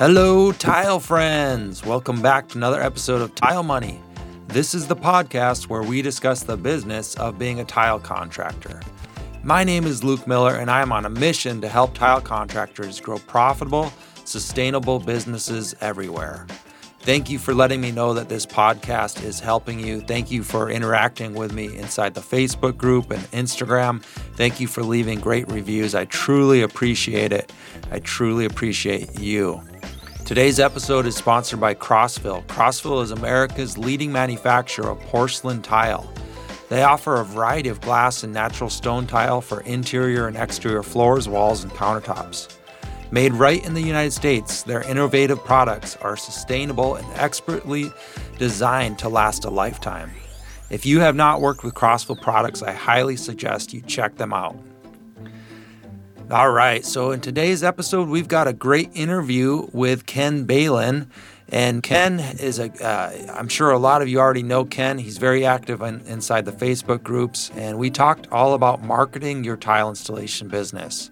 Hello, tile friends! Welcome back to another episode of Tile Money. This is the podcast where we discuss the business of being a tile contractor. My name is Luke Miller, and I am on a mission to help tile contractors grow profitable, sustainable businesses everywhere. Thank you for letting me know that this podcast is helping you. Thank you for interacting with me inside the Facebook group and Instagram. Thank you for leaving great reviews. I truly appreciate it. I truly appreciate you. Today's episode is sponsored by Crossville. Crossville is America's leading manufacturer of porcelain tile. They offer a variety of glass and natural stone tile for interior and exterior floors, walls, and countertops. Made right in the United States, their innovative products are sustainable and expertly designed to last a lifetime. If you have not worked with Crossville products, I highly suggest you check them out. All right, so in today's episode, we've got a great interview with Ken Balin. And Ken is a, uh, I'm sure a lot of you already know Ken. He's very active in, inside the Facebook groups. And we talked all about marketing your tile installation business.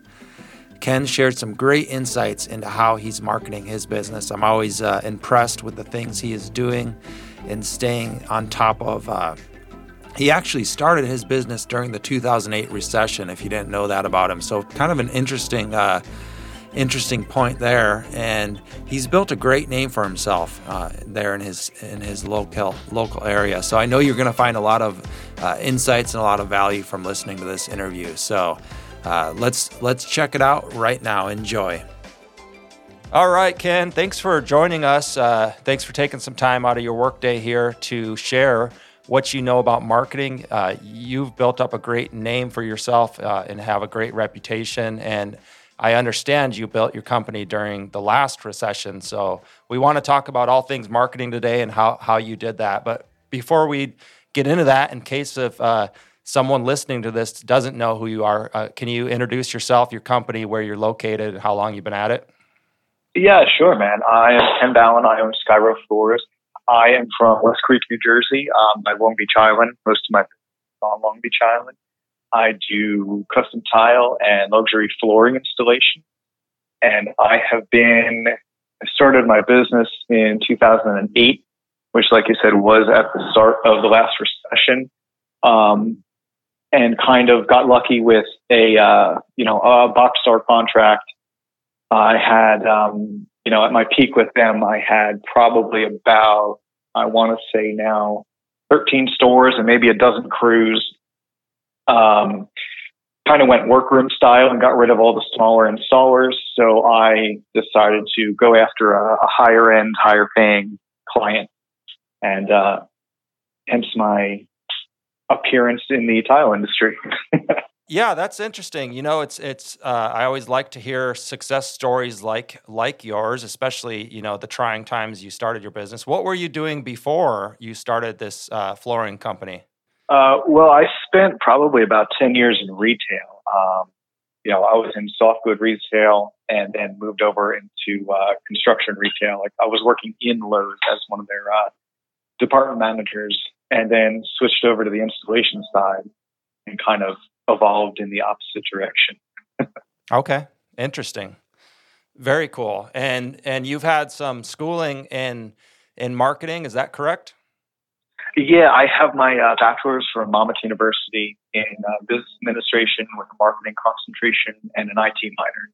Ken shared some great insights into how he's marketing his business. I'm always uh, impressed with the things he is doing and staying on top of uh, he actually started his business during the 2008 recession, if you didn't know that about him. So, kind of an interesting, uh, interesting point there. And he's built a great name for himself uh, there in his in his local local area. So, I know you're going to find a lot of uh, insights and a lot of value from listening to this interview. So, uh, let's let's check it out right now. Enjoy. All right, Ken. Thanks for joining us. Uh, thanks for taking some time out of your workday here to share what you know about marketing. Uh, you've built up a great name for yourself uh, and have a great reputation. And I understand you built your company during the last recession. So we want to talk about all things marketing today and how, how you did that. But before we get into that, in case of uh, someone listening to this doesn't know who you are, uh, can you introduce yourself, your company, where you're located, and how long you've been at it? Yeah, sure, man. I am Ken Balin. I own Skyro Floors. I am from West Creek, New Jersey, um, by Long Beach Island. Most of my on Long Beach Island. I do custom tile and luxury flooring installation. And I have been, I started my business in 2008, which, like you said, was at the start of the last recession. Um, and kind of got lucky with a, uh, you know, a box star contract. I had, um, you know, at my peak with them, I had probably about, I want to say now, 13 stores and maybe a dozen crews. Um, kind of went workroom style and got rid of all the smaller installers. So I decided to go after a, a higher end, higher paying client. And, uh, hence my appearance in the tile industry. Yeah, that's interesting. You know, it's it's. Uh, I always like to hear success stories like like yours, especially you know the trying times you started your business. What were you doing before you started this uh, flooring company? Uh, well, I spent probably about ten years in retail. Um, you know, I was in soft good retail and then moved over into uh, construction retail. Like I was working in Lowe's as one of their uh, department managers, and then switched over to the installation side and kind of evolved in the opposite direction. okay, interesting. Very cool. And and you've had some schooling in in marketing, is that correct? Yeah, I have my uh, bachelor's from Monmouth University in uh, business administration with a marketing concentration and an IT minor.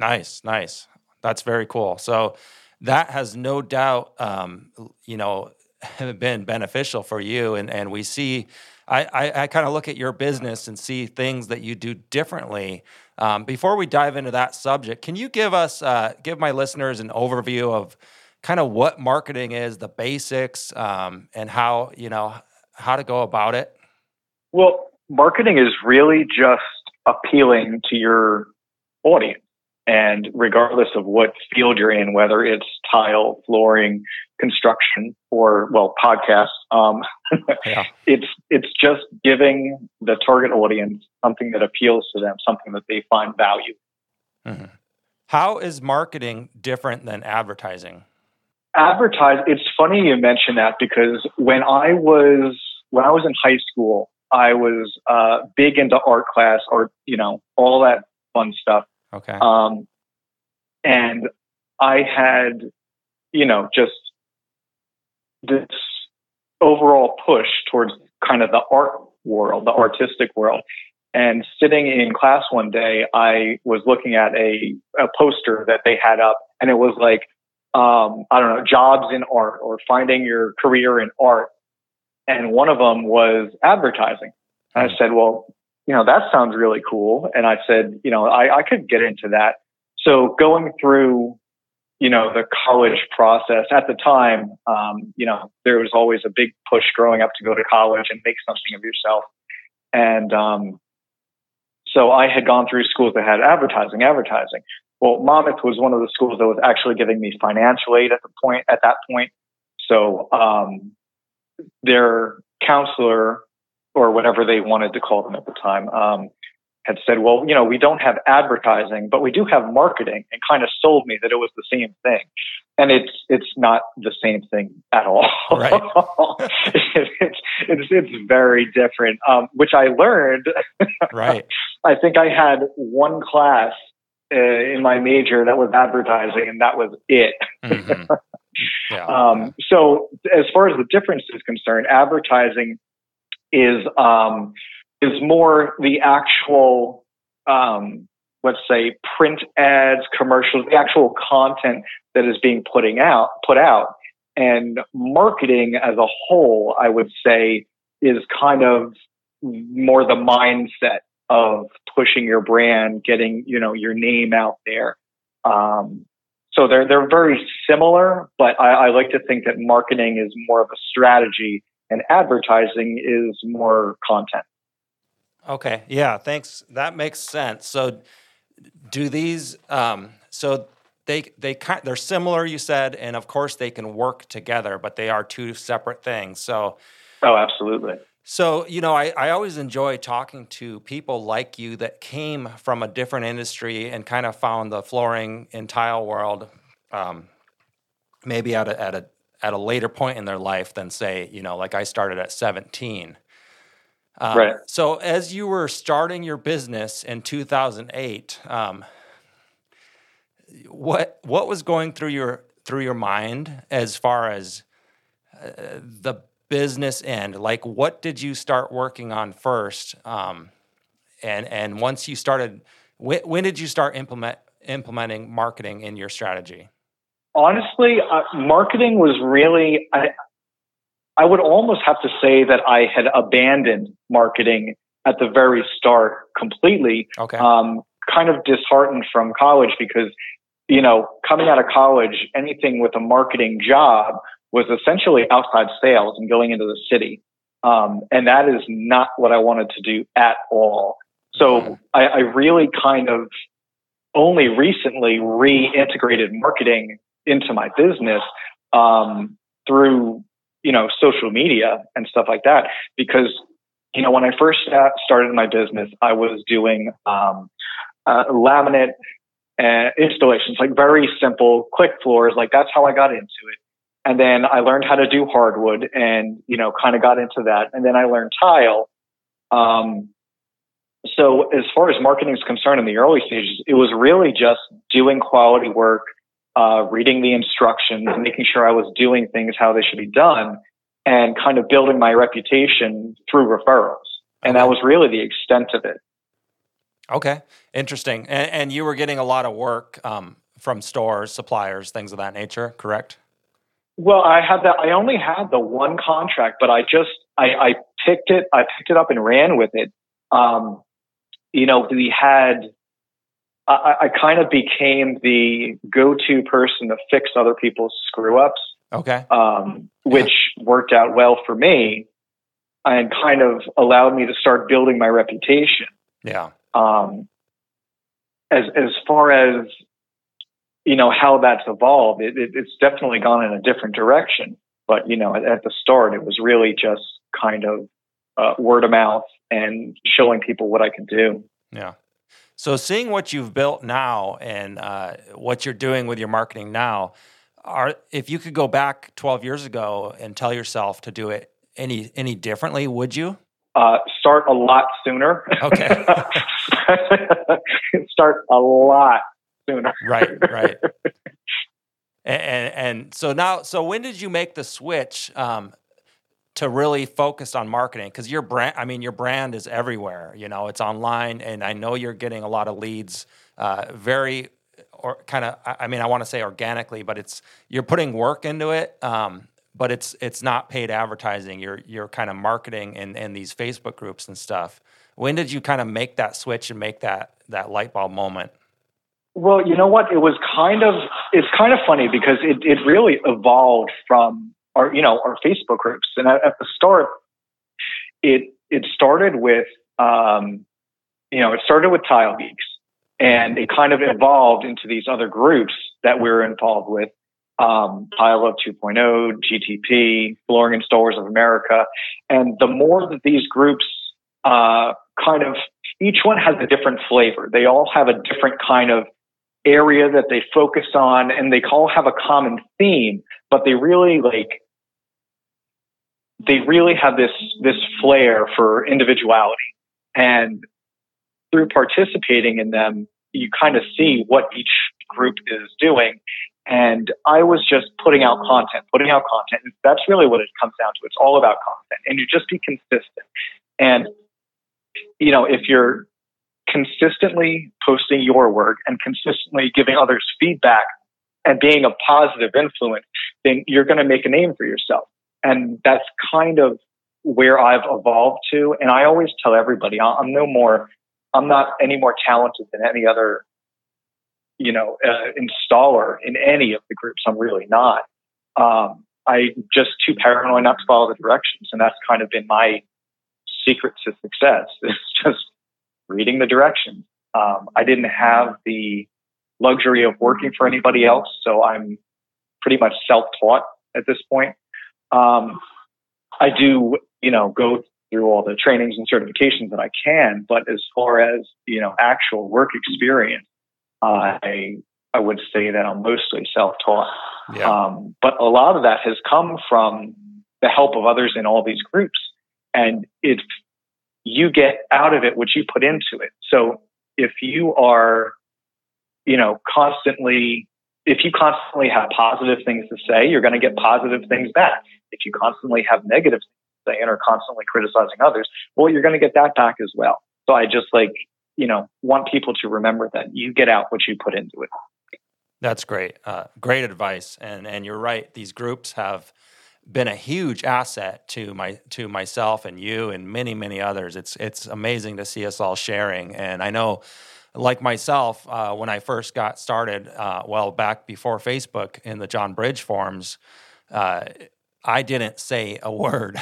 Nice, nice. That's very cool. So that has no doubt, um, you know, been beneficial for you. And and we see I, I, I kind of look at your business and see things that you do differently. Um, before we dive into that subject, can you give us, uh, give my listeners an overview of kind of what marketing is, the basics, um, and how you know how to go about it? Well, marketing is really just appealing to your audience. And regardless of what field you're in, whether it's tile, flooring, construction, or well, podcast, um, yeah. it's it's just giving the target audience something that appeals to them, something that they find value. Mm-hmm. How is marketing different than advertising? Advertise. It's funny you mention that because when I was when I was in high school, I was uh, big into art class or you know all that fun stuff. Okay. Um, and I had, you know, just this overall push towards kind of the art world, the artistic world. And sitting in class one day, I was looking at a, a poster that they had up, and it was like, um, I don't know, jobs in art or finding your career in art. And one of them was advertising. And I said, well, you know, that sounds really cool. And I said, you know, I, I could get into that. So going through, you know, the college process at the time, um, you know, there was always a big push growing up to go to college and make something of yourself. And, um, so I had gone through schools that had advertising, advertising. Well, Monmouth was one of the schools that was actually giving me financial aid at the point, at that point. So, um, their counselor or whatever they wanted to call them at the time, um, had said, well, you know, we don't have advertising, but we do have marketing and kind of sold me that it was the same thing. And it's, it's not the same thing at all. Right. it's, it's, it's very different. Um, which I learned. right. I think I had one class uh, in my major that was advertising and that was it. Mm-hmm. Yeah. um, so as far as the difference is concerned, advertising is, um, is more the actual, um, let's say print ads, commercials, the actual content that is being putting out, put out. And marketing as a whole, I would say is kind of more the mindset of pushing your brand, getting, you know, your name out there. Um, so they're, they're very similar, but I, I like to think that marketing is more of a strategy and advertising is more content. Okay. Yeah. Thanks. That makes sense. So, do these? Um, so they they kind they're similar. You said, and of course they can work together, but they are two separate things. So. Oh, absolutely. So, you know, I, I always enjoy talking to people like you that came from a different industry and kind of found the flooring and tile world um, maybe at a, at a at a later point in their life than say, you know, like I started at 17. Um, right. So, as you were starting your business in 2008, um, what what was going through your through your mind as far as uh, the business end? Like, what did you start working on first? Um, and and once you started, when, when did you start implement implementing marketing in your strategy? Honestly, uh, marketing was really I, I would almost have to say that I had abandoned marketing at the very start completely. Okay. Um, kind of disheartened from college because, you know, coming out of college, anything with a marketing job was essentially outside sales and going into the city. Um, and that is not what I wanted to do at all. So mm-hmm. I, I really kind of only recently reintegrated marketing into my business um, through you know, social media and stuff like that. Because, you know, when I first started my business, I was doing um, uh, laminate uh, installations, like very simple, quick floors. Like that's how I got into it. And then I learned how to do hardwood and, you know, kind of got into that. And then I learned tile. Um, so as far as marketing is concerned in the early stages, it was really just doing quality work, uh, reading the instructions, making sure I was doing things how they should be done, and kind of building my reputation through referrals. And that was really the extent of it. Okay, interesting. And, and you were getting a lot of work um, from stores, suppliers, things of that nature, correct? Well, I had that. I only had the one contract, but I just I, I picked it. I picked it up and ran with it. Um, you know, we had I, I kind of became the go-to person to fix other people's screw ups. Okay. Um, which yeah. worked out well for me and kind of allowed me to start building my reputation. Yeah. Um, as as far as you know how that's evolved, it, it, it's definitely gone in a different direction. But you know, at, at the start, it was really just kind of uh, word of mouth and showing people what I could do. Yeah. So, seeing what you've built now and uh, what you're doing with your marketing now, are if you could go back 12 years ago and tell yourself to do it any any differently, would you? Uh, start a lot sooner. Okay. start a lot sooner. Right. Right. And, and, and so now, so when did you make the switch um, to really focus on marketing? Because your brand, I mean, your brand is everywhere. You know, it's online, and I know you're getting a lot of leads. Uh, very, or kind of, I mean, I want to say organically, but it's you're putting work into it. Um, but it's it's not paid advertising. You're you're kind of marketing in, in these Facebook groups and stuff. When did you kind of make that switch and make that that light bulb moment? Well, you know what? It was kind of it's kind of funny because it it really evolved from our you know our Facebook groups, and at, the start, it it started with um, you know it started with Tile Geeks, and it kind of evolved into these other groups that we were involved with. Um, Tile Love 2.0, GTP, Flooring Installers of America, and the more that these groups uh, kind of each one has a different flavor. They all have a different kind of area that they focus on and they all have a common theme, but they really like, they really have this, this flair for individuality. And through participating in them, you kind of see what each group is doing. And I was just putting out content, putting out content. That's really what it comes down to. It's all about content and you just be consistent. And, you know, if you're consistently posting your work and consistently giving others feedback and being a positive influence, then you're going to make a name for yourself. And that's kind of where I've evolved to. And I always tell everybody, I'm no more, I'm not any more talented than any other, you know, uh, installer in any of the groups. I'm really not. Um, I'm just too paranoid not to follow the directions. And that's kind of been my secret to success. It's just reading the directions. Um, I didn't have the luxury of working for anybody else, so I'm pretty much self-taught at this point. Um, I do, you know, go through all the trainings and certifications that I can, but as far as you know, actual work experience, I I would say that I'm mostly self-taught. Yeah. Um, but a lot of that has come from the help of others in all these groups, and it's you get out of it what you put into it. So if you are, you know, constantly, if you constantly have positive things to say, you're going to get positive things back. If you constantly have negative things and are constantly criticizing others, well, you're going to get that back as well. So I just like, you know, want people to remember that you get out what you put into it. That's great. Uh, great advice. And, and you're right. These groups have, been a huge asset to my to myself and you and many many others. It's it's amazing to see us all sharing. And I know, like myself, uh, when I first got started, uh, well back before Facebook in the John Bridge forums. Uh, I didn't say a word,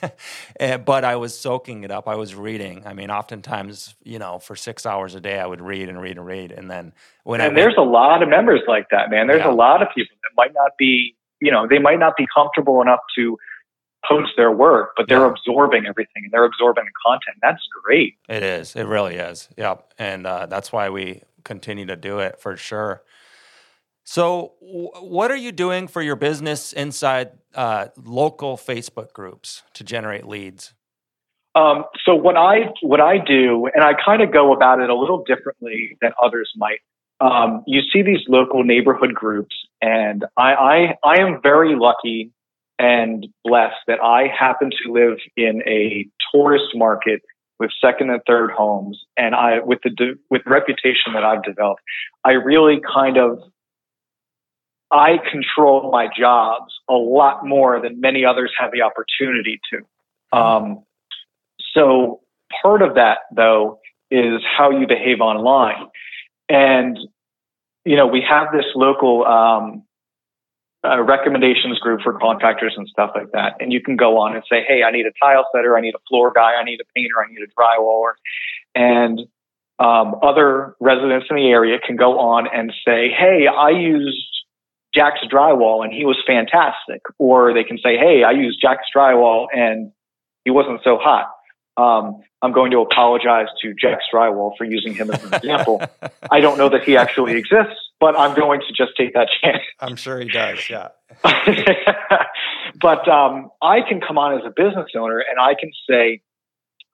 eh, but I was soaking it up. I was reading. I mean, oftentimes, you know, for six hours a day, I would read and read and read. And then when and I there's went, a lot of members like that, man. There's yeah. a lot of people that might not be you know, they might not be comfortable enough to post their work, but they're yeah. absorbing everything and they're absorbing the content. That's great. It is. It really is. Yep. And uh, that's why we continue to do it for sure. So, what are you doing for your business inside uh, local Facebook groups to generate leads? Um, so what I what I do, and I kind of go about it a little differently than others might um, you see these local neighborhood groups, and I, I, I am very lucky and blessed that I happen to live in a tourist market with second and third homes, and I with the with the reputation that I've developed, I really kind of I control my jobs a lot more than many others have the opportunity to. Um, so part of that, though, is how you behave online. And, you know, we have this local um, uh, recommendations group for contractors and stuff like that. And you can go on and say, hey, I need a tile setter, I need a floor guy, I need a painter, I need a drywaller. And um, other residents in the area can go on and say, hey, I used Jack's drywall and he was fantastic. Or they can say, hey, I used Jack's drywall and he wasn't so hot. Um, I'm going to apologize to Jack's Drywall for using him as an example. I don't know that he actually exists, but I'm going to just take that chance. I'm sure he does, yeah. but um, I can come on as a business owner and I can say,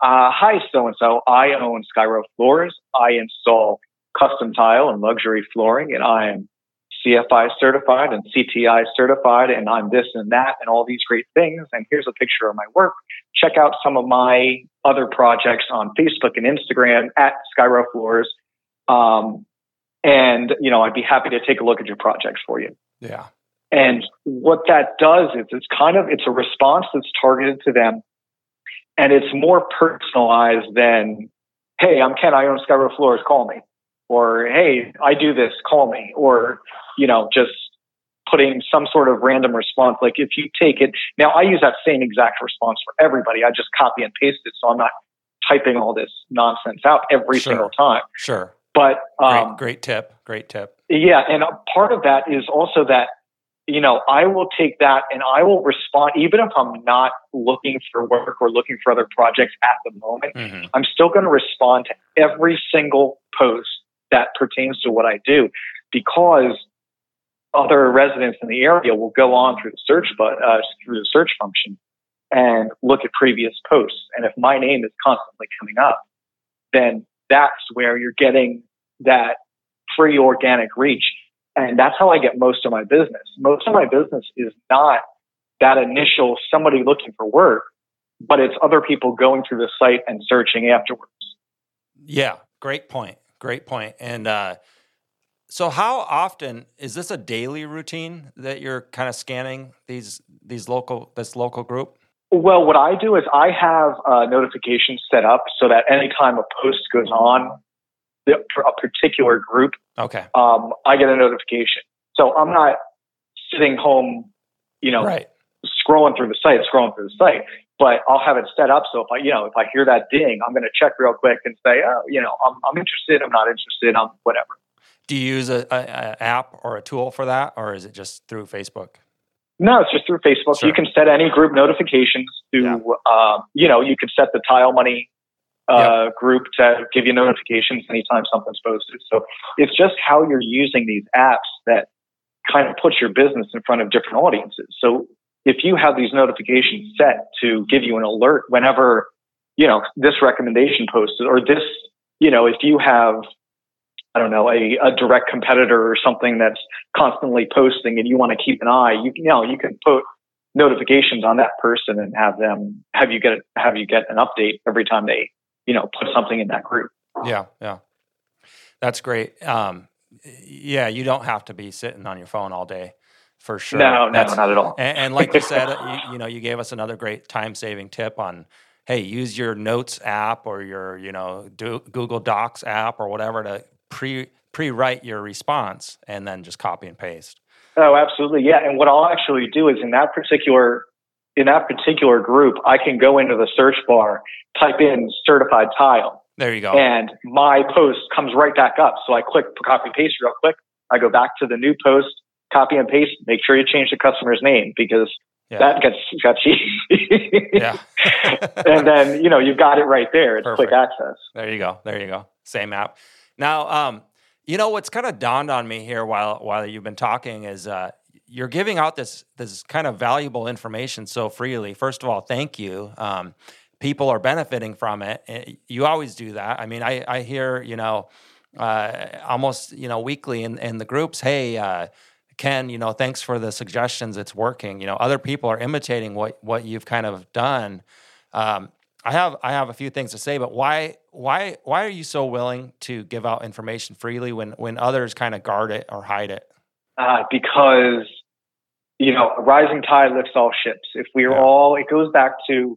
uh, hi, so and so. I own Skyro Floors. I install custom tile and luxury flooring, and I am CFI certified and CTI certified, and I'm this and that, and all these great things. And here's a picture of my work. Check out some of my other projects on Facebook and Instagram at Skyro Floors. Um, and you know, I'd be happy to take a look at your projects for you. Yeah. And what that does is it's kind of it's a response that's targeted to them, and it's more personalized than, "Hey, I'm Ken. I own Skyro Floors. Call me." or hey, I do this, call me, or you know, just putting some sort of random response. Like if you take it now, I use that same exact response for everybody. I just copy and paste it, so I'm not typing all this nonsense out every Sure. single time. Sure. But um, great, great tip. Great tip. yeah, and a part of that is also that you know I will take that and I will respond even if I'm not looking for work or looking for other projects at the moment. hmm I'm still going to respond to every single post that pertains to what I do because other residents in the area will go on through the search but uh, through the search function and look at previous posts. And if my name is constantly coming up, then that's where you're getting that free organic reach. And that's how I get most of my business. Most of my business is not that initial somebody looking for work, but it's other people going through the site and searching afterwards. Yeah. Great point. Great point. And uh, so, how often is this a daily routine that you're kind of scanning these these local this local group? Well, what I do is I have uh, notifications set up so that anytime a post goes on the, a particular group, Okay. um, I get a notification. So I'm not sitting home, you know, Right. scrolling through the site, scrolling through the site, but I'll have it set up so if I, you know, if I hear that ding, I'm going to check real quick and say, oh, you know, I'm, I'm interested, I'm not interested, I'm whatever. Do you use a, a, a app or a tool for that, or is it just through Facebook? No, it's just through Facebook. Sure. You can set any group notifications to, Yeah. uh, you know, you could set the tile money uh, group to give you notifications anytime something's posted. So it's just how you're using these apps that kind of puts your business in front of different audiences. So if you have these notifications set to give you an alert whenever, you know, this recommendation posted or this, you know, if you have, I don't know, a, a direct competitor or something that's constantly posting and you want to keep an eye, you, you know, you can put notifications on that person and have them have you get have you get an update every time they you know put something in that group. Yeah, yeah, that's great. Um, yeah, you don't have to be sitting on your phone all day, for sure. No, no, That's- not at all. And, and like you said, you, you know, you gave us another great time saving tip on, hey, use your Notes app or your, you know, do, Google Docs app or whatever to pre pre write your response and then just copy and paste. Oh, absolutely, yeah. And what I'll actually do is in that particular in that particular group, I can go into the search bar, type in certified tile, There you go. and my post comes right back up. So I click copy and paste real quick. I go back to the new post, copy and paste. Make sure you change the customer's name because yeah. that gets got cheesy. yeah. and then you know you've got it right there. It's quick Perfect. access. There you go. There you go. Same app. Now, um, you know what's kind of dawned on me here while while you've been talking is uh, you're giving out this this kind of valuable information so freely. First of all, thank you. Um, people are benefiting from it. Eh, You always do that. I mean, I I hear you know uh, almost you know weekly in in the groups. Hey. Uh, Ken, you know, thanks for the suggestions. It's working. You know, other people are imitating what what you've kind of done. Um, I have I have a few things to say, but why why why are you so willing to give out information freely when when others kind of guard it or hide it? uh, because you know a rising tide lifts all ships. If we are Yeah. all, it goes back to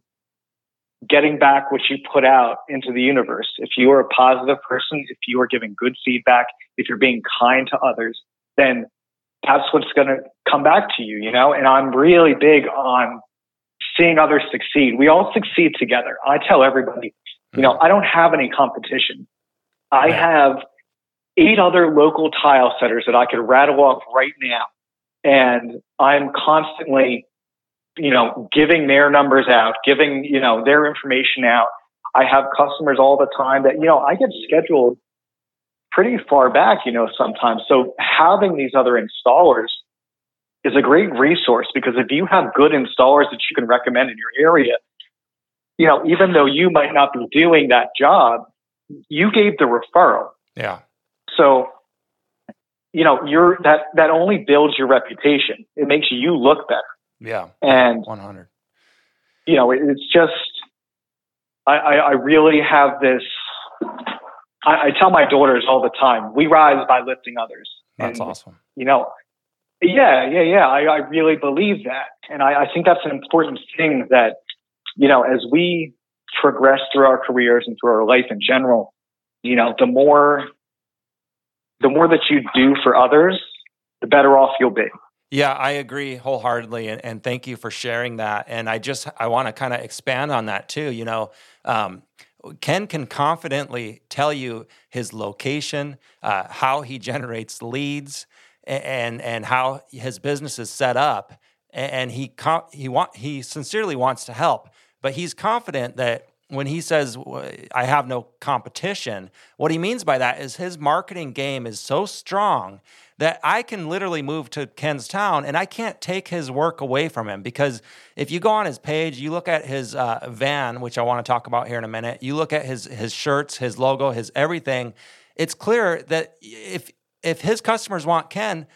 getting back what you put out into the universe. If you are a positive person, if you are giving good feedback, if you're being kind to others, then that's what's going to come back to you. You know, and I'm really big on seeing others succeed. We all succeed together. I tell everybody, you know, I don't have any competition. I have eight other local tile setters that I could rattle off right now. And I'm constantly, you know, giving their numbers out, giving, you know, their information out. I have customers all the time that, you know, I get scheduled pretty far back, you know, sometimes. So having these other installers is a great resource because if you have good installers that you can recommend in your area, you know, even though you might not be doing that job, you gave the referral. Yeah, So you know, you're that that only builds your reputation. It makes you look better. Yeah. And 100. You know, it's just I, I, I really have this. I, I, tell my daughters all the time, we rise by lifting others. That's and, awesome. You know, yeah, yeah, yeah. I, I really believe that. And I, I think that's an important thing that, you know, as we progress through our careers and through our life in general, you know, the more, the more that you do for others, the better off you'll be. Yeah, I agree wholeheartedly, and, and thank you for sharing that. And I just I want to kind of expand on that too. You know, um, Ken can confidently tell you his location, uh, how he generates leads, and and how his business is set up, and he he want he sincerely wants to help, but he's confident that when he says I have no competition, what he means by that is his marketing game is so strong that I can literally move to Ken's town and I can't take his work away from him because if you go on his page, you look at his uh, van, which I want to talk about here in a minute. You look at his his shirts, his logo, his everything. It's clear that if if his customers want Ken,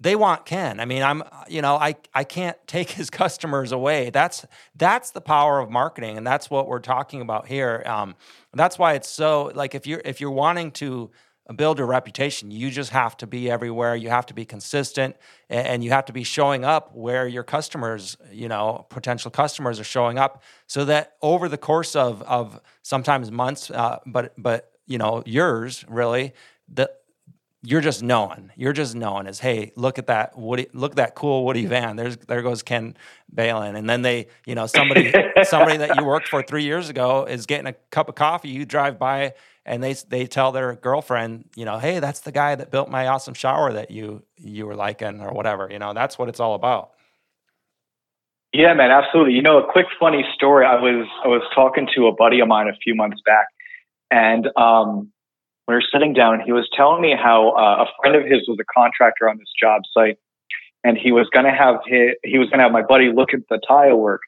they want Ken. I mean, I'm you know, I I can't take his customers away. That's that's the power of marketing, and that's what we're talking about here. Um, that's why it's so like if you're if you're wanting to build a reputation. You just have to be everywhere. You have to be consistent and you have to be showing up where your customers, you know, potential customers are showing up so that over the course of, of sometimes months, uh, but, but, you know, yours really, that you're just knowing. You're just knowing is, hey, look at that Woody, look at that cool Woody van. There's there goes Ken Balin, and then they, you know, somebody somebody that you worked for three years ago is getting a cup of coffee. You drive by and they they tell their girlfriend, you know, hey, that's the guy that built my awesome shower that you you were liking or whatever. You know, that's what it's all about. Yeah, man, absolutely. You know, a quick funny story. I was I was talking to a buddy of mine a few months back, and um, we were sitting down. He was telling me how uh, a friend of his was a contractor on this job site, and he was going to have his, he was going to have my buddy look at the tile work,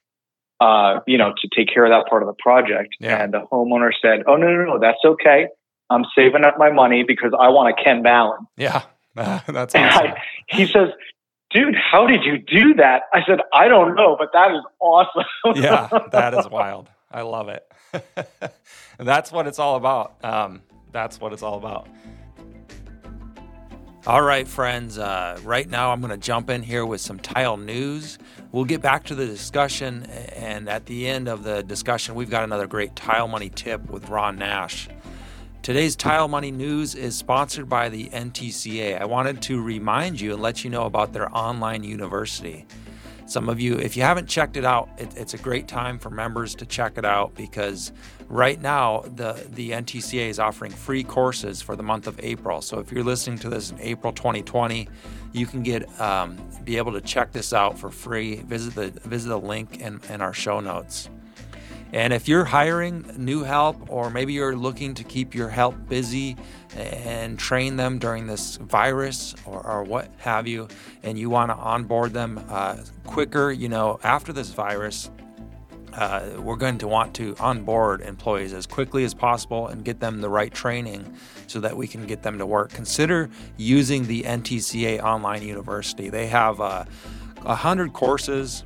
uh, you know, to take care of that part of the project. Yeah. And the homeowner said, "Oh no, no, no, that's okay. I'm saving up my money because I want a Ken Balin." Yeah, that's awesome. I, he says, "Dude, how did you do that?" I said, "I don't know, but that is awesome." yeah, that is wild. I love it. that's what it's all about. Um, that's what it's all about. All right, friends. Uh, right now, I'm going to jump in here with some tile news. We'll get back to the discussion, and at the end of the discussion, we've got another great tile money tip with Ron Nash. Today's Tile Money News is sponsored by the NTCA. I wanted to remind you and let you know about their online university. Some of you, if you haven't checked it out, it, it's a great time for members to check it out because right now the, the NTCA is offering free courses for the month of April. So if you're listening to this in April 2020, you can get um, be able to check this out for free. Visit the visit the link in, in our show notes. And if you're hiring new help, or maybe you're looking to keep your help busy and train them during this virus or, or what have you, and you want to onboard them uh, quicker, you know, after this virus, uh, we're going to want to onboard employees as quickly as possible and get them the right training so that we can get them to work. Consider using the NTCA Online University. They have uh, 100 courses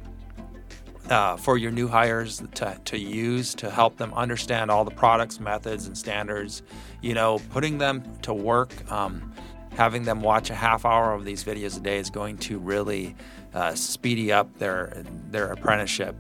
uh, for your new hires to, to use to help them understand all the products, methods, and standards. You know, putting them to work, um, having them watch a half hour of these videos a day is going to really uh, speedy up their their apprenticeship.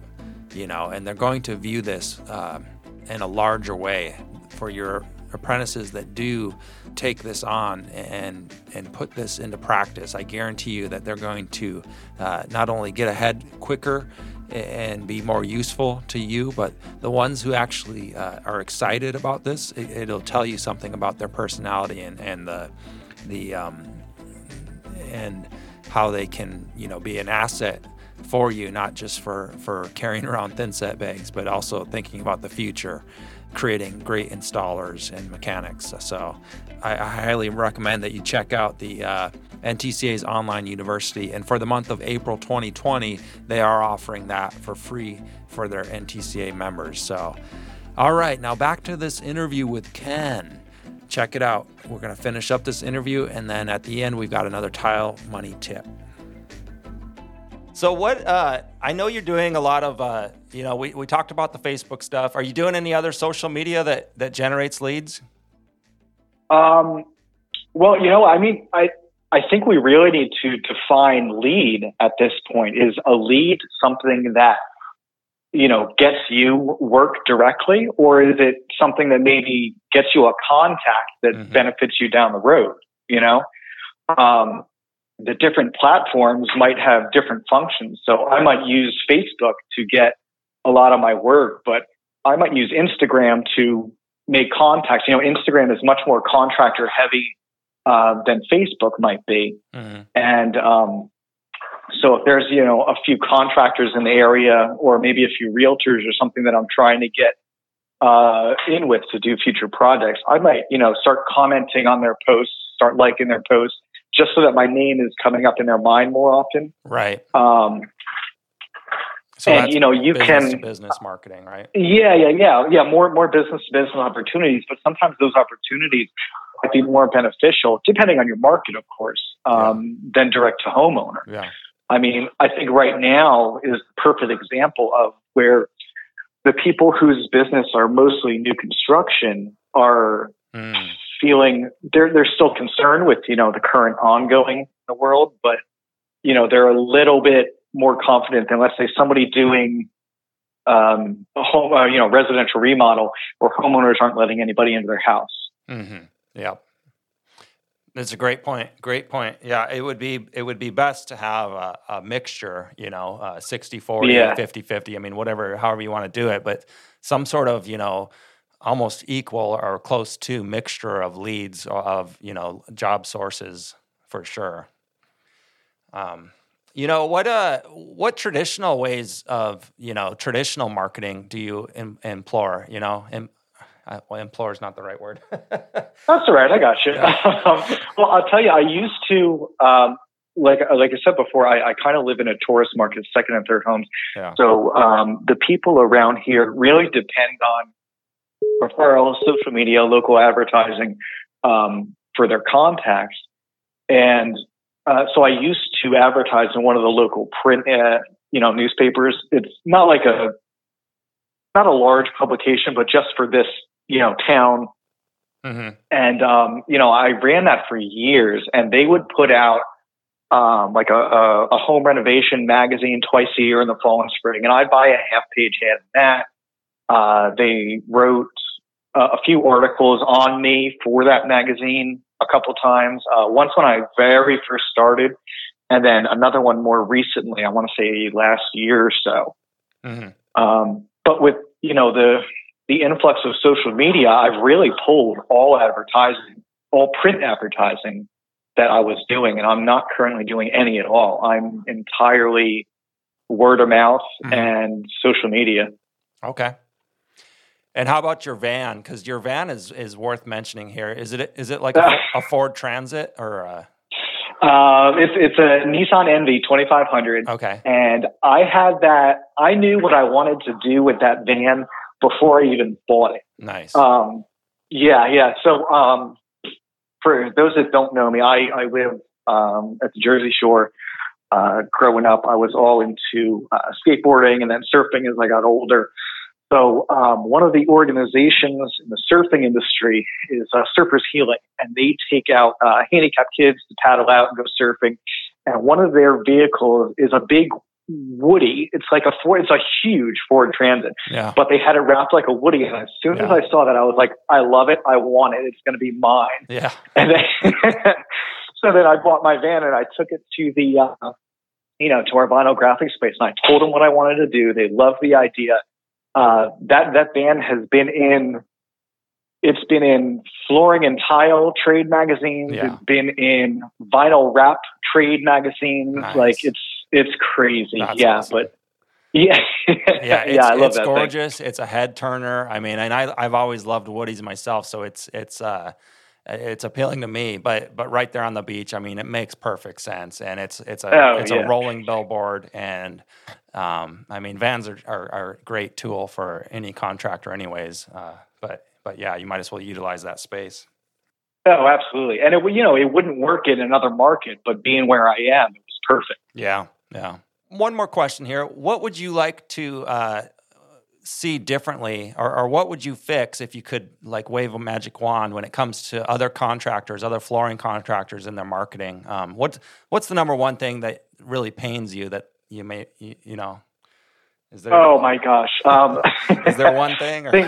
You know, and they're going to view this uh, in a larger way for your apprentices that do take this on and and put this into practice. I guarantee you that they're going to uh, not only get ahead quicker and be more useful to you. But the ones who actually uh, are excited about this, it, will tell you something about their personality and, and the the um, and how they can you know be an asset for you, not just for for carrying around thin set bags, but also thinking about the future creating great installers and mechanics. So I, I highly recommend that you check out the uh, NTCA's online university. And for the month of April 2020, they are offering that for free for their NTCA members. So, all right, now back to this interview with Ken. check it out. We're going to finish up this interview, and then at the end, we've got another tile money tip. So, what uh, I know you're doing a lot of, uh, you know, we, we talked about the Facebook stuff. Are you doing any other social media that, that generates leads? Um, well, you know, I mean, I, I think we really need to define lead at this point. Is a lead something that you know, gets you work directly, or is it something that maybe gets you a contact that mm-hmm. benefits you down the road? You know, um, the different platforms might have different functions. So I might use Facebook to get a lot of my work, but I might use Instagram to make contacts. You know, Instagram is much more contractor heavy uh, than Facebook might be, mm-hmm. and um, so if there's, you know, a few contractors in the area or maybe a few realtors or something that I'm trying to get uh, in with to do future projects, I might, you know, start commenting on their posts, start liking their posts, just so that my name is coming up in their mind more often. Right. Um, so and you know, you can business marketing, right? Yeah, yeah, yeah, yeah. More, more business to business opportunities, but sometimes those opportunities might be more beneficial, depending on your market, of course, um, yeah. than direct to homeowner. Yeah. I mean, I think right now is the perfect example of where the people whose business are mostly new construction are mm. Feeling they're they're still concerned with you know the current ongoing in the world, but you know they're a little bit more confident than let's say somebody doing um, a home uh, you know residential remodel where homeowners aren't letting anybody into their house. Mm-hmm. Yeah. It's a great point. Great point. Yeah, it would be it would be best to have a, a mixture, you know, uh, 60 40, yeah. 50 50. I mean, whatever, however you want to do it, but some sort of, you know, almost equal or close to mixture of leads of, you know, job sources for sure. Um, you know what? Uh, what traditional ways of you know traditional marketing do you em- employ? You know, em- uh, well, implore is not the right word. That's all right. I got you. um, well, I'll tell you, I used to, um, like, like I said before, I, I kind of live in a tourist market, second and third homes. Yeah. So, um, the people around here really depend on referrals, social media, local advertising, um, for their contacts. And, uh, so I used to advertise in one of the local print, uh, you know, newspapers. It's not like a, not a large publication, but just for this you know, town. Mm-hmm. And, um, you know, I ran that for years and they would put out, um, like a, a, a, home renovation magazine twice a year in the fall and spring. And I'd buy a half page ad in that. Uh, they wrote uh, a few articles on me for that magazine a couple times. Uh, once when I very first started, and then another one more recently. I want to say last year or so. Mm-hmm. Um, but with you know the the influx of social media, I've really pulled all advertising, all print advertising that I was doing, and I'm not currently doing any at all. I'm entirely word of mouth mm-hmm. and social media. Okay. And how about your van? Because your van is is worth mentioning here. Is it is it like a, a Ford Transit or? A... Uh, it's it's a Nissan NV2500. Okay. And I had that. I knew what I wanted to do with that van before I even bought it. Nice. Um, yeah, yeah. So um, for those that don't know me, I, I live um, at the Jersey Shore. Uh, growing up, I was all into uh, skateboarding and then surfing as I got older. So um, one of the organizations in the surfing industry is uh, Surfers Healing, and they take out uh, handicapped kids to paddle out and go surfing. And one of their vehicles is a big Woody. It's like a Ford. It's a huge Ford Transit. Yeah. But they had it wrapped like a Woody, and as soon yeah. as I saw that, I was like, I love it. I want it. It's going to be mine. Yeah. And then, so then I bought my van and I took it to the, uh, you know, to our vinyl graphics space, and I told them what I wanted to do. They loved the idea. Uh, that that band has been in. It's been in flooring and tile trade magazines. Yeah. It's been in vinyl wrap trade magazines. Nice. Like it's it's crazy. That's yeah, awesome. but yeah, yeah, yeah, I love it's that gorgeous. Thing. It's a head turner. I mean, and I I've always loved Woody's myself, so it's it's uh it's appealing to me. But but right there on the beach, I mean, it makes perfect sense, and it's it's a oh, it's yeah. a rolling billboard, and um, I mean, vans are, are, are a great tool for any contractor, anyways. Uh, but but yeah, you might as well utilize that space. Oh, absolutely. And it you know it wouldn't work in another market, but being where I am, it was perfect. Yeah, yeah. One more question here: What would you like to uh, see differently, or, or what would you fix if you could like wave a magic wand when it comes to other contractors, other flooring contractors in their marketing? Um, what's what's the number one thing that really pains you that you may you, you know is there, oh my gosh! Um, is there one thing? Or? I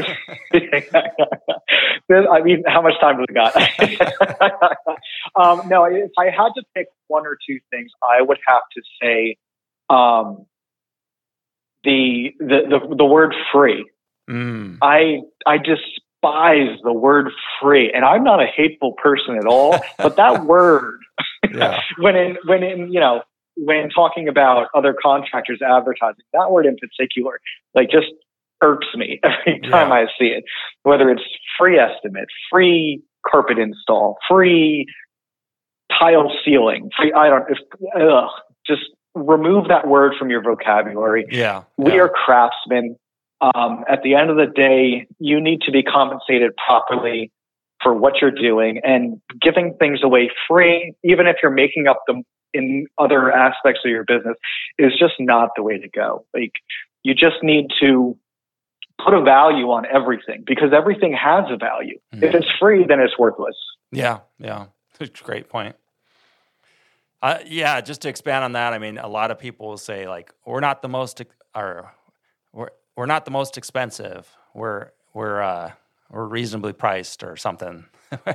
mean, how much time do we got? um, no, if I had to pick one or two things, I would have to say um, the, the the the word free. Mm. I I despise the word free, and I'm not a hateful person at all. but that word, yeah. when in when in you know when talking about other contractors advertising, that word in particular, like just irks me every time yeah. I see it. Whether it's free estimate, free carpet install, free tile sealing, free I don't if ugh, just remove that word from your vocabulary. Yeah. We yeah. are craftsmen. Um, at the end of the day, you need to be compensated properly for what you're doing and giving things away free, even if you're making up the in other aspects of your business is just not the way to go. Like you just need to put a value on everything because everything has a value. Mm-hmm. If it's free, then it's worthless. Yeah, yeah. Great point. Uh, yeah, just to expand on that, I mean, a lot of people will say like, we're not the most, or we're we're not the most expensive. We're we're uh, we're reasonably priced or something.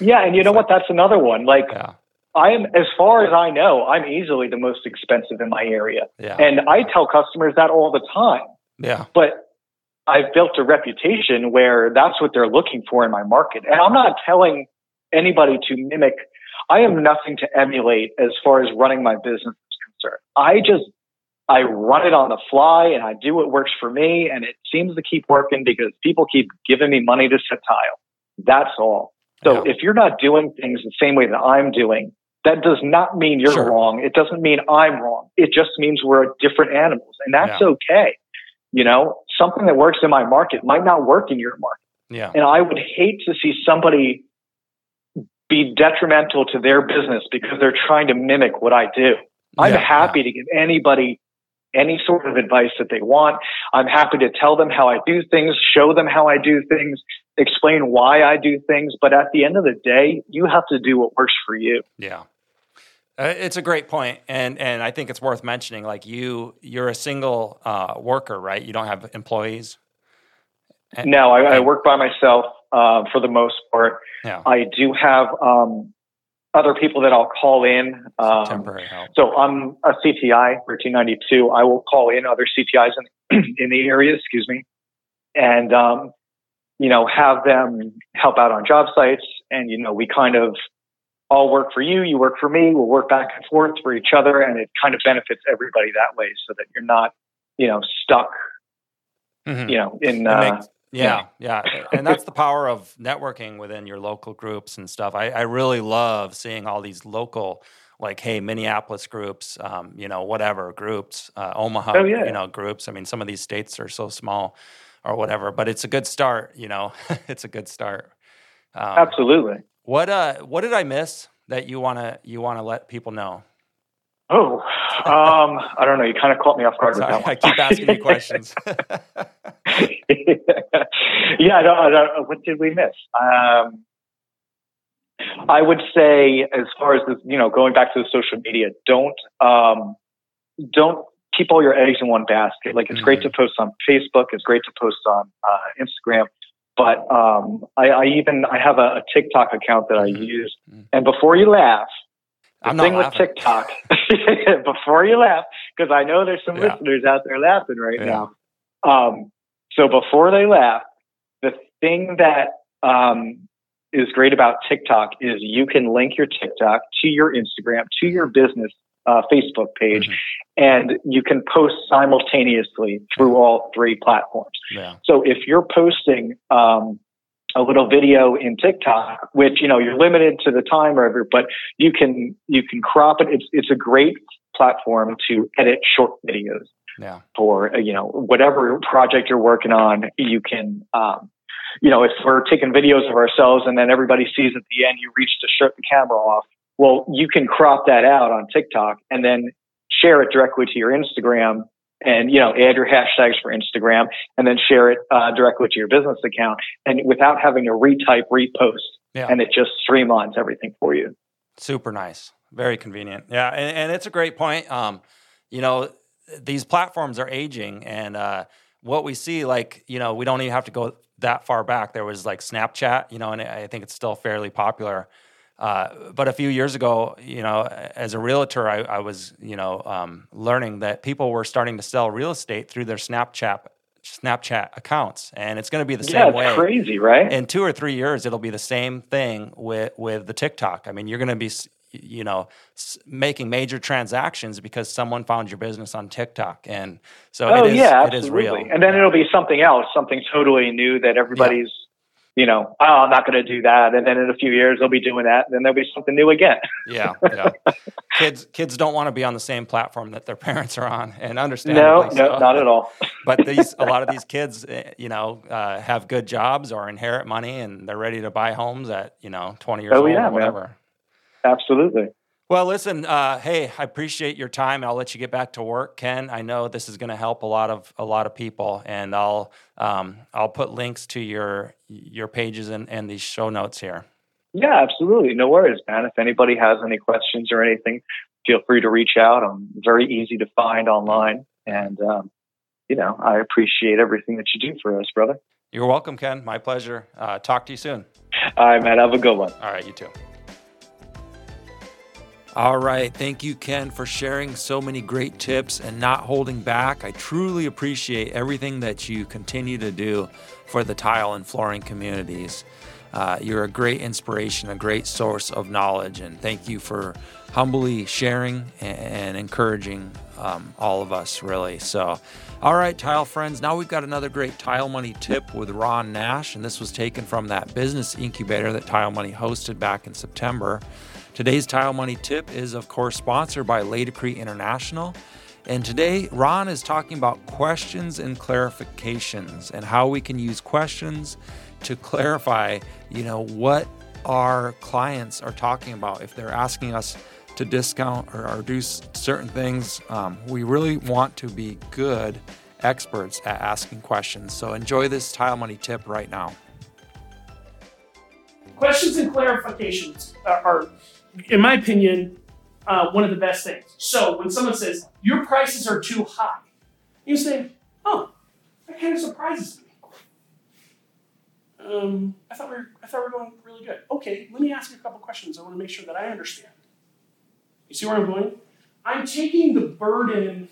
yeah, and you know like, what? That's another one. Like, yeah. I am, as far as I know, I'm easily the most expensive in my area. Yeah. And I tell customers that all the time. Yeah. But I've built a reputation where that's what they're looking for in my market. And I'm not telling anybody to mimic. I am nothing to emulate as far as running my business is concerned. I just, I run it on the fly and I do what works for me. And it seems to keep working because people keep giving me money to set tile. That's all. So yeah. if you're not doing things the same way that I'm doing, that does not mean you're sure. wrong. It doesn't mean I'm wrong. It just means we're different animals and that's yeah. okay. You know, something that works in my market might not work in your market. Yeah. And I would hate to see somebody be detrimental to their business because they're trying to mimic what I do. I'm yeah, happy yeah. to give anybody any sort of advice that they want. I'm happy to tell them how I do things, show them how I do things, explain why I do things. But at the end of the day, you have to do what works for you. Yeah. Uh, it's a great point, and and I think it's worth mentioning. Like you, you're a single uh, worker, right? You don't have employees. And, no, I, I, work by myself uh, for the most part. Yeah. I do have um, other people that I'll call in. Um, temporary help. So I'm a CTI, 1392. I will call in other CTIs in, in the area, excuse me, and um, you know have them help out on job sites, and you know we kind of I'll work for you, you work for me, we'll work back and forth for each other, and it kind of benefits everybody that way, so that you're not, you know, stuck, mm-hmm. you know, in. Uh, makes, yeah, yeah, and that's the power of networking within your local groups and stuff. I, I really love seeing all these local, like, hey, Minneapolis groups, um, you know, whatever groups, uh, Omaha, oh, yeah. you know, groups. I mean, some of these states are so small, or whatever, but it's a good start. You know, it's a good start. Um, Absolutely. What uh what did I miss that you wanna you wanna let people know? Oh, um, I don't know. You kind of caught me off guard Sorry, with that I keep asking you questions. yeah, I don't, I don't, what did we miss? Um, I would say, as far as the, you know, going back to the social media, don't um, don't keep all your eggs in one basket. Like it's mm-hmm. great to post on Facebook, it's great to post on uh, Instagram, but um, I, I, even I have a, a TikTok account that I mm-hmm. use. Mm-hmm. And before you laugh, the I'm thing with. TikTok, before you laugh, because I know there's some yeah. listeners out there laughing right yeah. now. Um, so before they laugh, the thing that um, is great about TikTok is you can link your TikTok to your Instagram, to your business uh, Facebook page, mm-hmm. and you can post simultaneously through all three platforms. Yeah. So if you're posting um, a little video in TikTok, which you know you're limited to the time or whatever, but you can you can crop it. It's it's a great platform to edit short videos. Yeah. For you know whatever project you're working on, you can um, you know, if we're taking videos of ourselves and then everybody sees at the end you reach to shut the camera off, well, you can crop that out on TikTok and then share it directly to your Instagram and you know add your hashtags for Instagram and then share it uh, directly to your business account and without having to retype repost yeah. and it just streamlines everything for you. Super nice. Very convenient. Yeah. And, and it's a great point. Um, you know these platforms are aging and uh, what we see like you know we don't even have to go that far back. There was like snapchat you know and i think it's still fairly popular uh, but a few years ago, you know, as a realtor, I, I was, you know, um, learning that people were starting to sell real estate through their Snapchat Snapchat accounts, and it's going to be the yeah, same way. Crazy, right? In two or three years, it'll be the same thing with with the TikTok. I mean, you're going to be, you know, making major transactions because someone found your business on TikTok, and so oh, it is, yeah, it is real. And then yeah. it'll be something else, something totally new that everybody's you know, oh, I'm not going to do that. And then in a few years, they'll be doing that. And then there'll be something new again. yeah. Yeah. kids, kids don't want to be on the same platform that their parents are on and understand. No, no, so. not at all. but these, a lot of these kids, eh, you know, uh, have good jobs or inherit money and they're ready to buy homes at, you know, 20 years oh, old yeah, or whatever. Man. Absolutely. Well, listen, uh, hey, I appreciate your time. I'll let you get back to work, Ken. I know this is going to help a lot of a lot of people, and I'll um, I'll put links to your your pages and, and these show notes here. Yeah, absolutely. No worries, man. If anybody has any questions or anything, feel free to reach out. I'm very easy to find online, and um, you know, I appreciate everything that you do for us, brother. You're welcome, Ken. My pleasure. Uh, talk to you soon. All right, man. Have a good one. All right, you too. All right. Thank you, Ken, for sharing so many great tips and not holding back. I truly appreciate everything that you continue to do for the tile and flooring communities. Uh, you're a great inspiration, a great source of knowledge, and thank you for humbly sharing and, encouraging um, all of us, really. So, all right, tile friends, now we've got another great Tile Money tip with Ron Nash, and this was taken from that business incubator that Tile Money hosted back in September. Today's Tile Money tip is, of course, sponsored by Laticrete International. And today, Ron is talking about questions and clarifications and how we can use questions to clarify, you know, what our clients are talking about. If they're asking us to discount or, reduce certain things, um, we really want to be good experts at asking questions. So enjoy this Tile Money tip right now. Questions and clarifications are in my opinion, uh, one of the best things. So when someone says your prices are too high, you say, "Oh, that kind of surprises me." Um, I thought we were, I thought we were going really good. Okay, let me ask you a couple questions. I want to make sure that I understand. You see where I'm going? I'm taking the burden.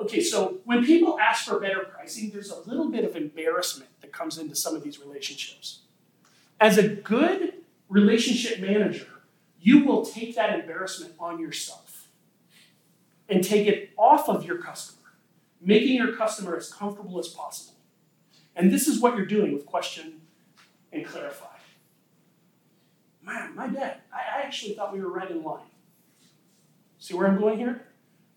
Okay, so when people ask for better pricing, there's a little bit of embarrassment that comes into some of these relationships. As a good relationship manager, you will take that embarrassment on yourself and take it off of your customer, making your customer as comfortable as possible. And this is what you're doing with question and clarify. Man, my bad. I actually thought we were right in line. See where I'm going here?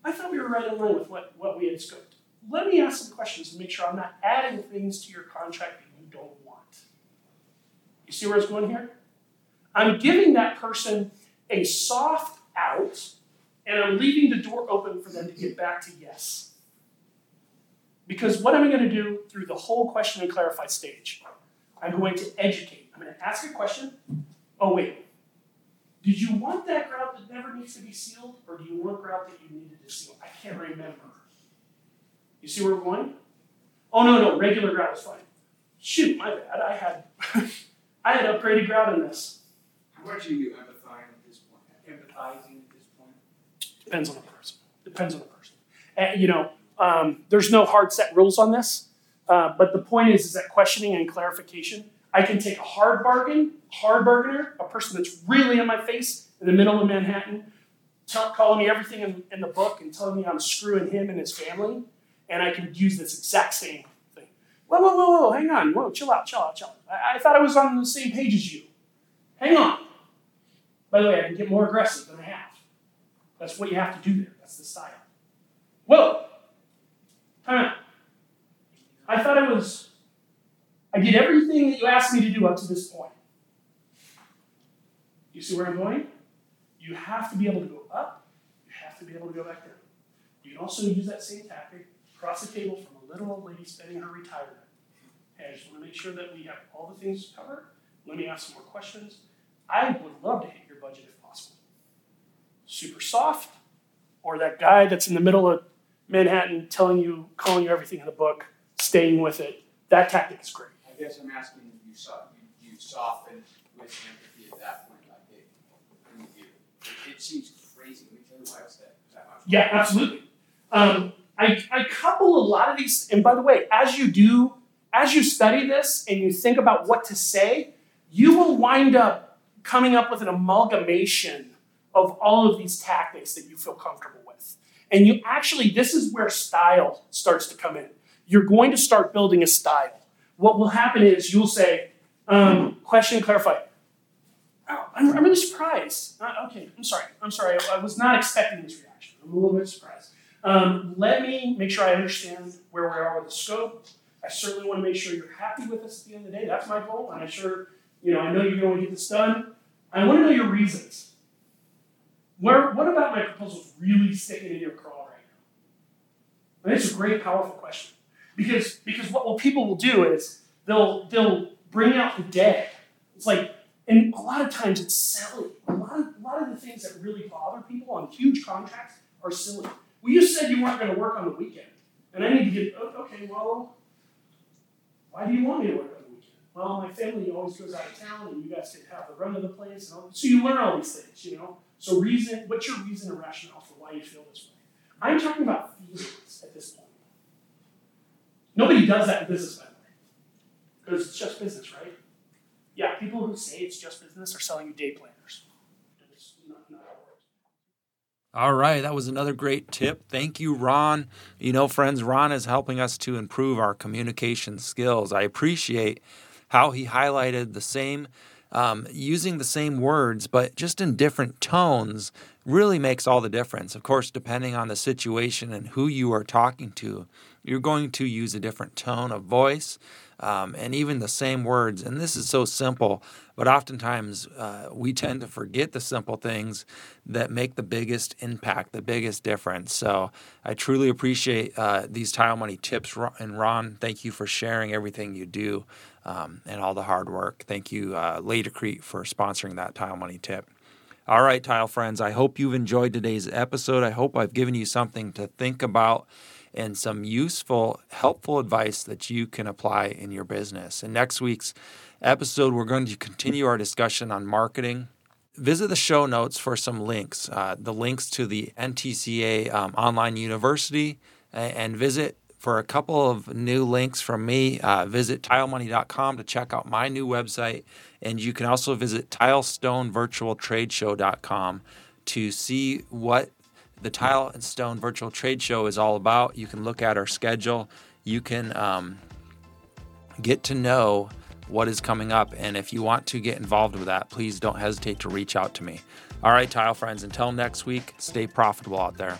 I thought we were right in line with what, what we had scoped. Let me ask some questions to make sure I'm not adding things to your contract that you don't want. You see where I was going here? I'm giving that person a soft out, and I'm leaving the door open for them to get back to yes. Because what am I going to do through the whole question and clarify stage? I'm going to educate. I'm going to ask a question. Oh, wait. Did you want that grout that never needs to be sealed, or do you want grout that you needed to seal? I can't remember. You see where we're going? Oh no, no, regular grout is fine. Shoot, my bad. I had I had upgraded grout in this. Much are you empathizing at this point? Empathizing at this point? Depends on the person. Depends on the person. And, you know, um, there's no hard set rules on this, uh, but the point is, is that questioning and clarification. I can take a hard bargain, hard bargainer, a person that's really in my face in the middle of Manhattan, tell, calling me everything in, in the book and telling me I'm screwing him and his family, and I can use this exact same thing. Whoa, whoa, whoa, whoa, hang on, whoa, chill out, chill out, chill out. I, I thought I was on the same page as you. Hang on. By the way, I can get more aggressive than I have. That's what you have to do there. That's the style. Whoa! Time out. I thought I was. I did everything that you asked me to do up to this point. You see where I'm going? You have to be able to go up, you have to be able to go back down. You can also use that same tactic across the table from a little old lady spending her retirement. Okay, I just want to make sure that we have all the things covered. Let me ask some more questions. I would love to hit your budget if possible. Super soft, or that guy that's in the middle of Manhattan telling you, calling you everything in the book, staying with it. That tactic is great. I guess I'm asking if you saw, you, you softened with empathy at that point, like, hey, I'm with you. It, it seems crazy, let me tell you why I said that much. Yeah, absolutely. Um, I, I couple a lot of these, and by the way, as you do, as you study this and you think about what to say, you will wind up coming up with an amalgamation of all of these tactics that you feel comfortable with. And you actually, this is where style starts to come in. You're going to start building a style. What will happen is you'll say, um, question, clarify. Oh, I'm, I'm really surprised. Uh, okay, I'm sorry. I'm sorry. I, I was not expecting this reaction. I'm a little bit surprised. Um, let me make sure I understand where we are with the scope. I certainly want to make sure you're happy with us at the end of the day. That's my goal, and I sure, you know, I know you're going to get this done. I want to know your reasons. Where, what about my proposal is really sticking in your craw right now? And it's a great, powerful question because because what, people will do is they'll they'll bring out the dead. It's like, and a lot of times it's silly. A lot of, a lot of the things that really bother people on huge contracts are silly. Well, you said you weren't going to work on the weekend, and I need to get okay. Well, why do you want me to work on the weekend? Well, my family always goes out of town, and you guys can have the run of the place, and all. So you learn all these things, you know. So reason, what's your reason and rationale for why you feel this way? I'm talking about feelings at this point. Nobody does that in business, by the way, because it's just business, right? Yeah, people who say it's just business are selling you day planners. All right, that was another great tip. Thank you, Ron. You know, friends, Ron is helping us to improve our communication skills. I appreciate how he highlighted the same, um, using the same words, but just in different tones, really makes all the difference. Of course, depending on the situation and who you are talking to, you're going to use a different tone of voice um, and even the same words. And this is so simple, but oftentimes uh, we tend to forget the simple things that make the biggest impact, the biggest difference. So I truly appreciate uh, these tile money tips. And Ron, thank you for sharing everything you do um, and all the hard work. Thank you, uh, Laticrete, for sponsoring that tile money tip. All right, tile friends, I hope you've enjoyed today's episode. I hope I've given you something to think about and some useful, helpful advice that you can apply in your business. In next week's episode, we're going to continue our discussion on marketing. Visit the show notes for some links, uh, the links to the NTCA um, online university, and visit for a couple of new links from me. Uh, visit tilemoney.com to check out my new website, and you can also visit tilestonevirtualtradeshow.com to see what the Tile and Stone Virtual Trade Show is all about. You can look at our schedule. You can um, get to know what is coming up. And if you want to get involved with that, please don't hesitate to reach out to me. All right, Tile friends, until next week, stay profitable out there.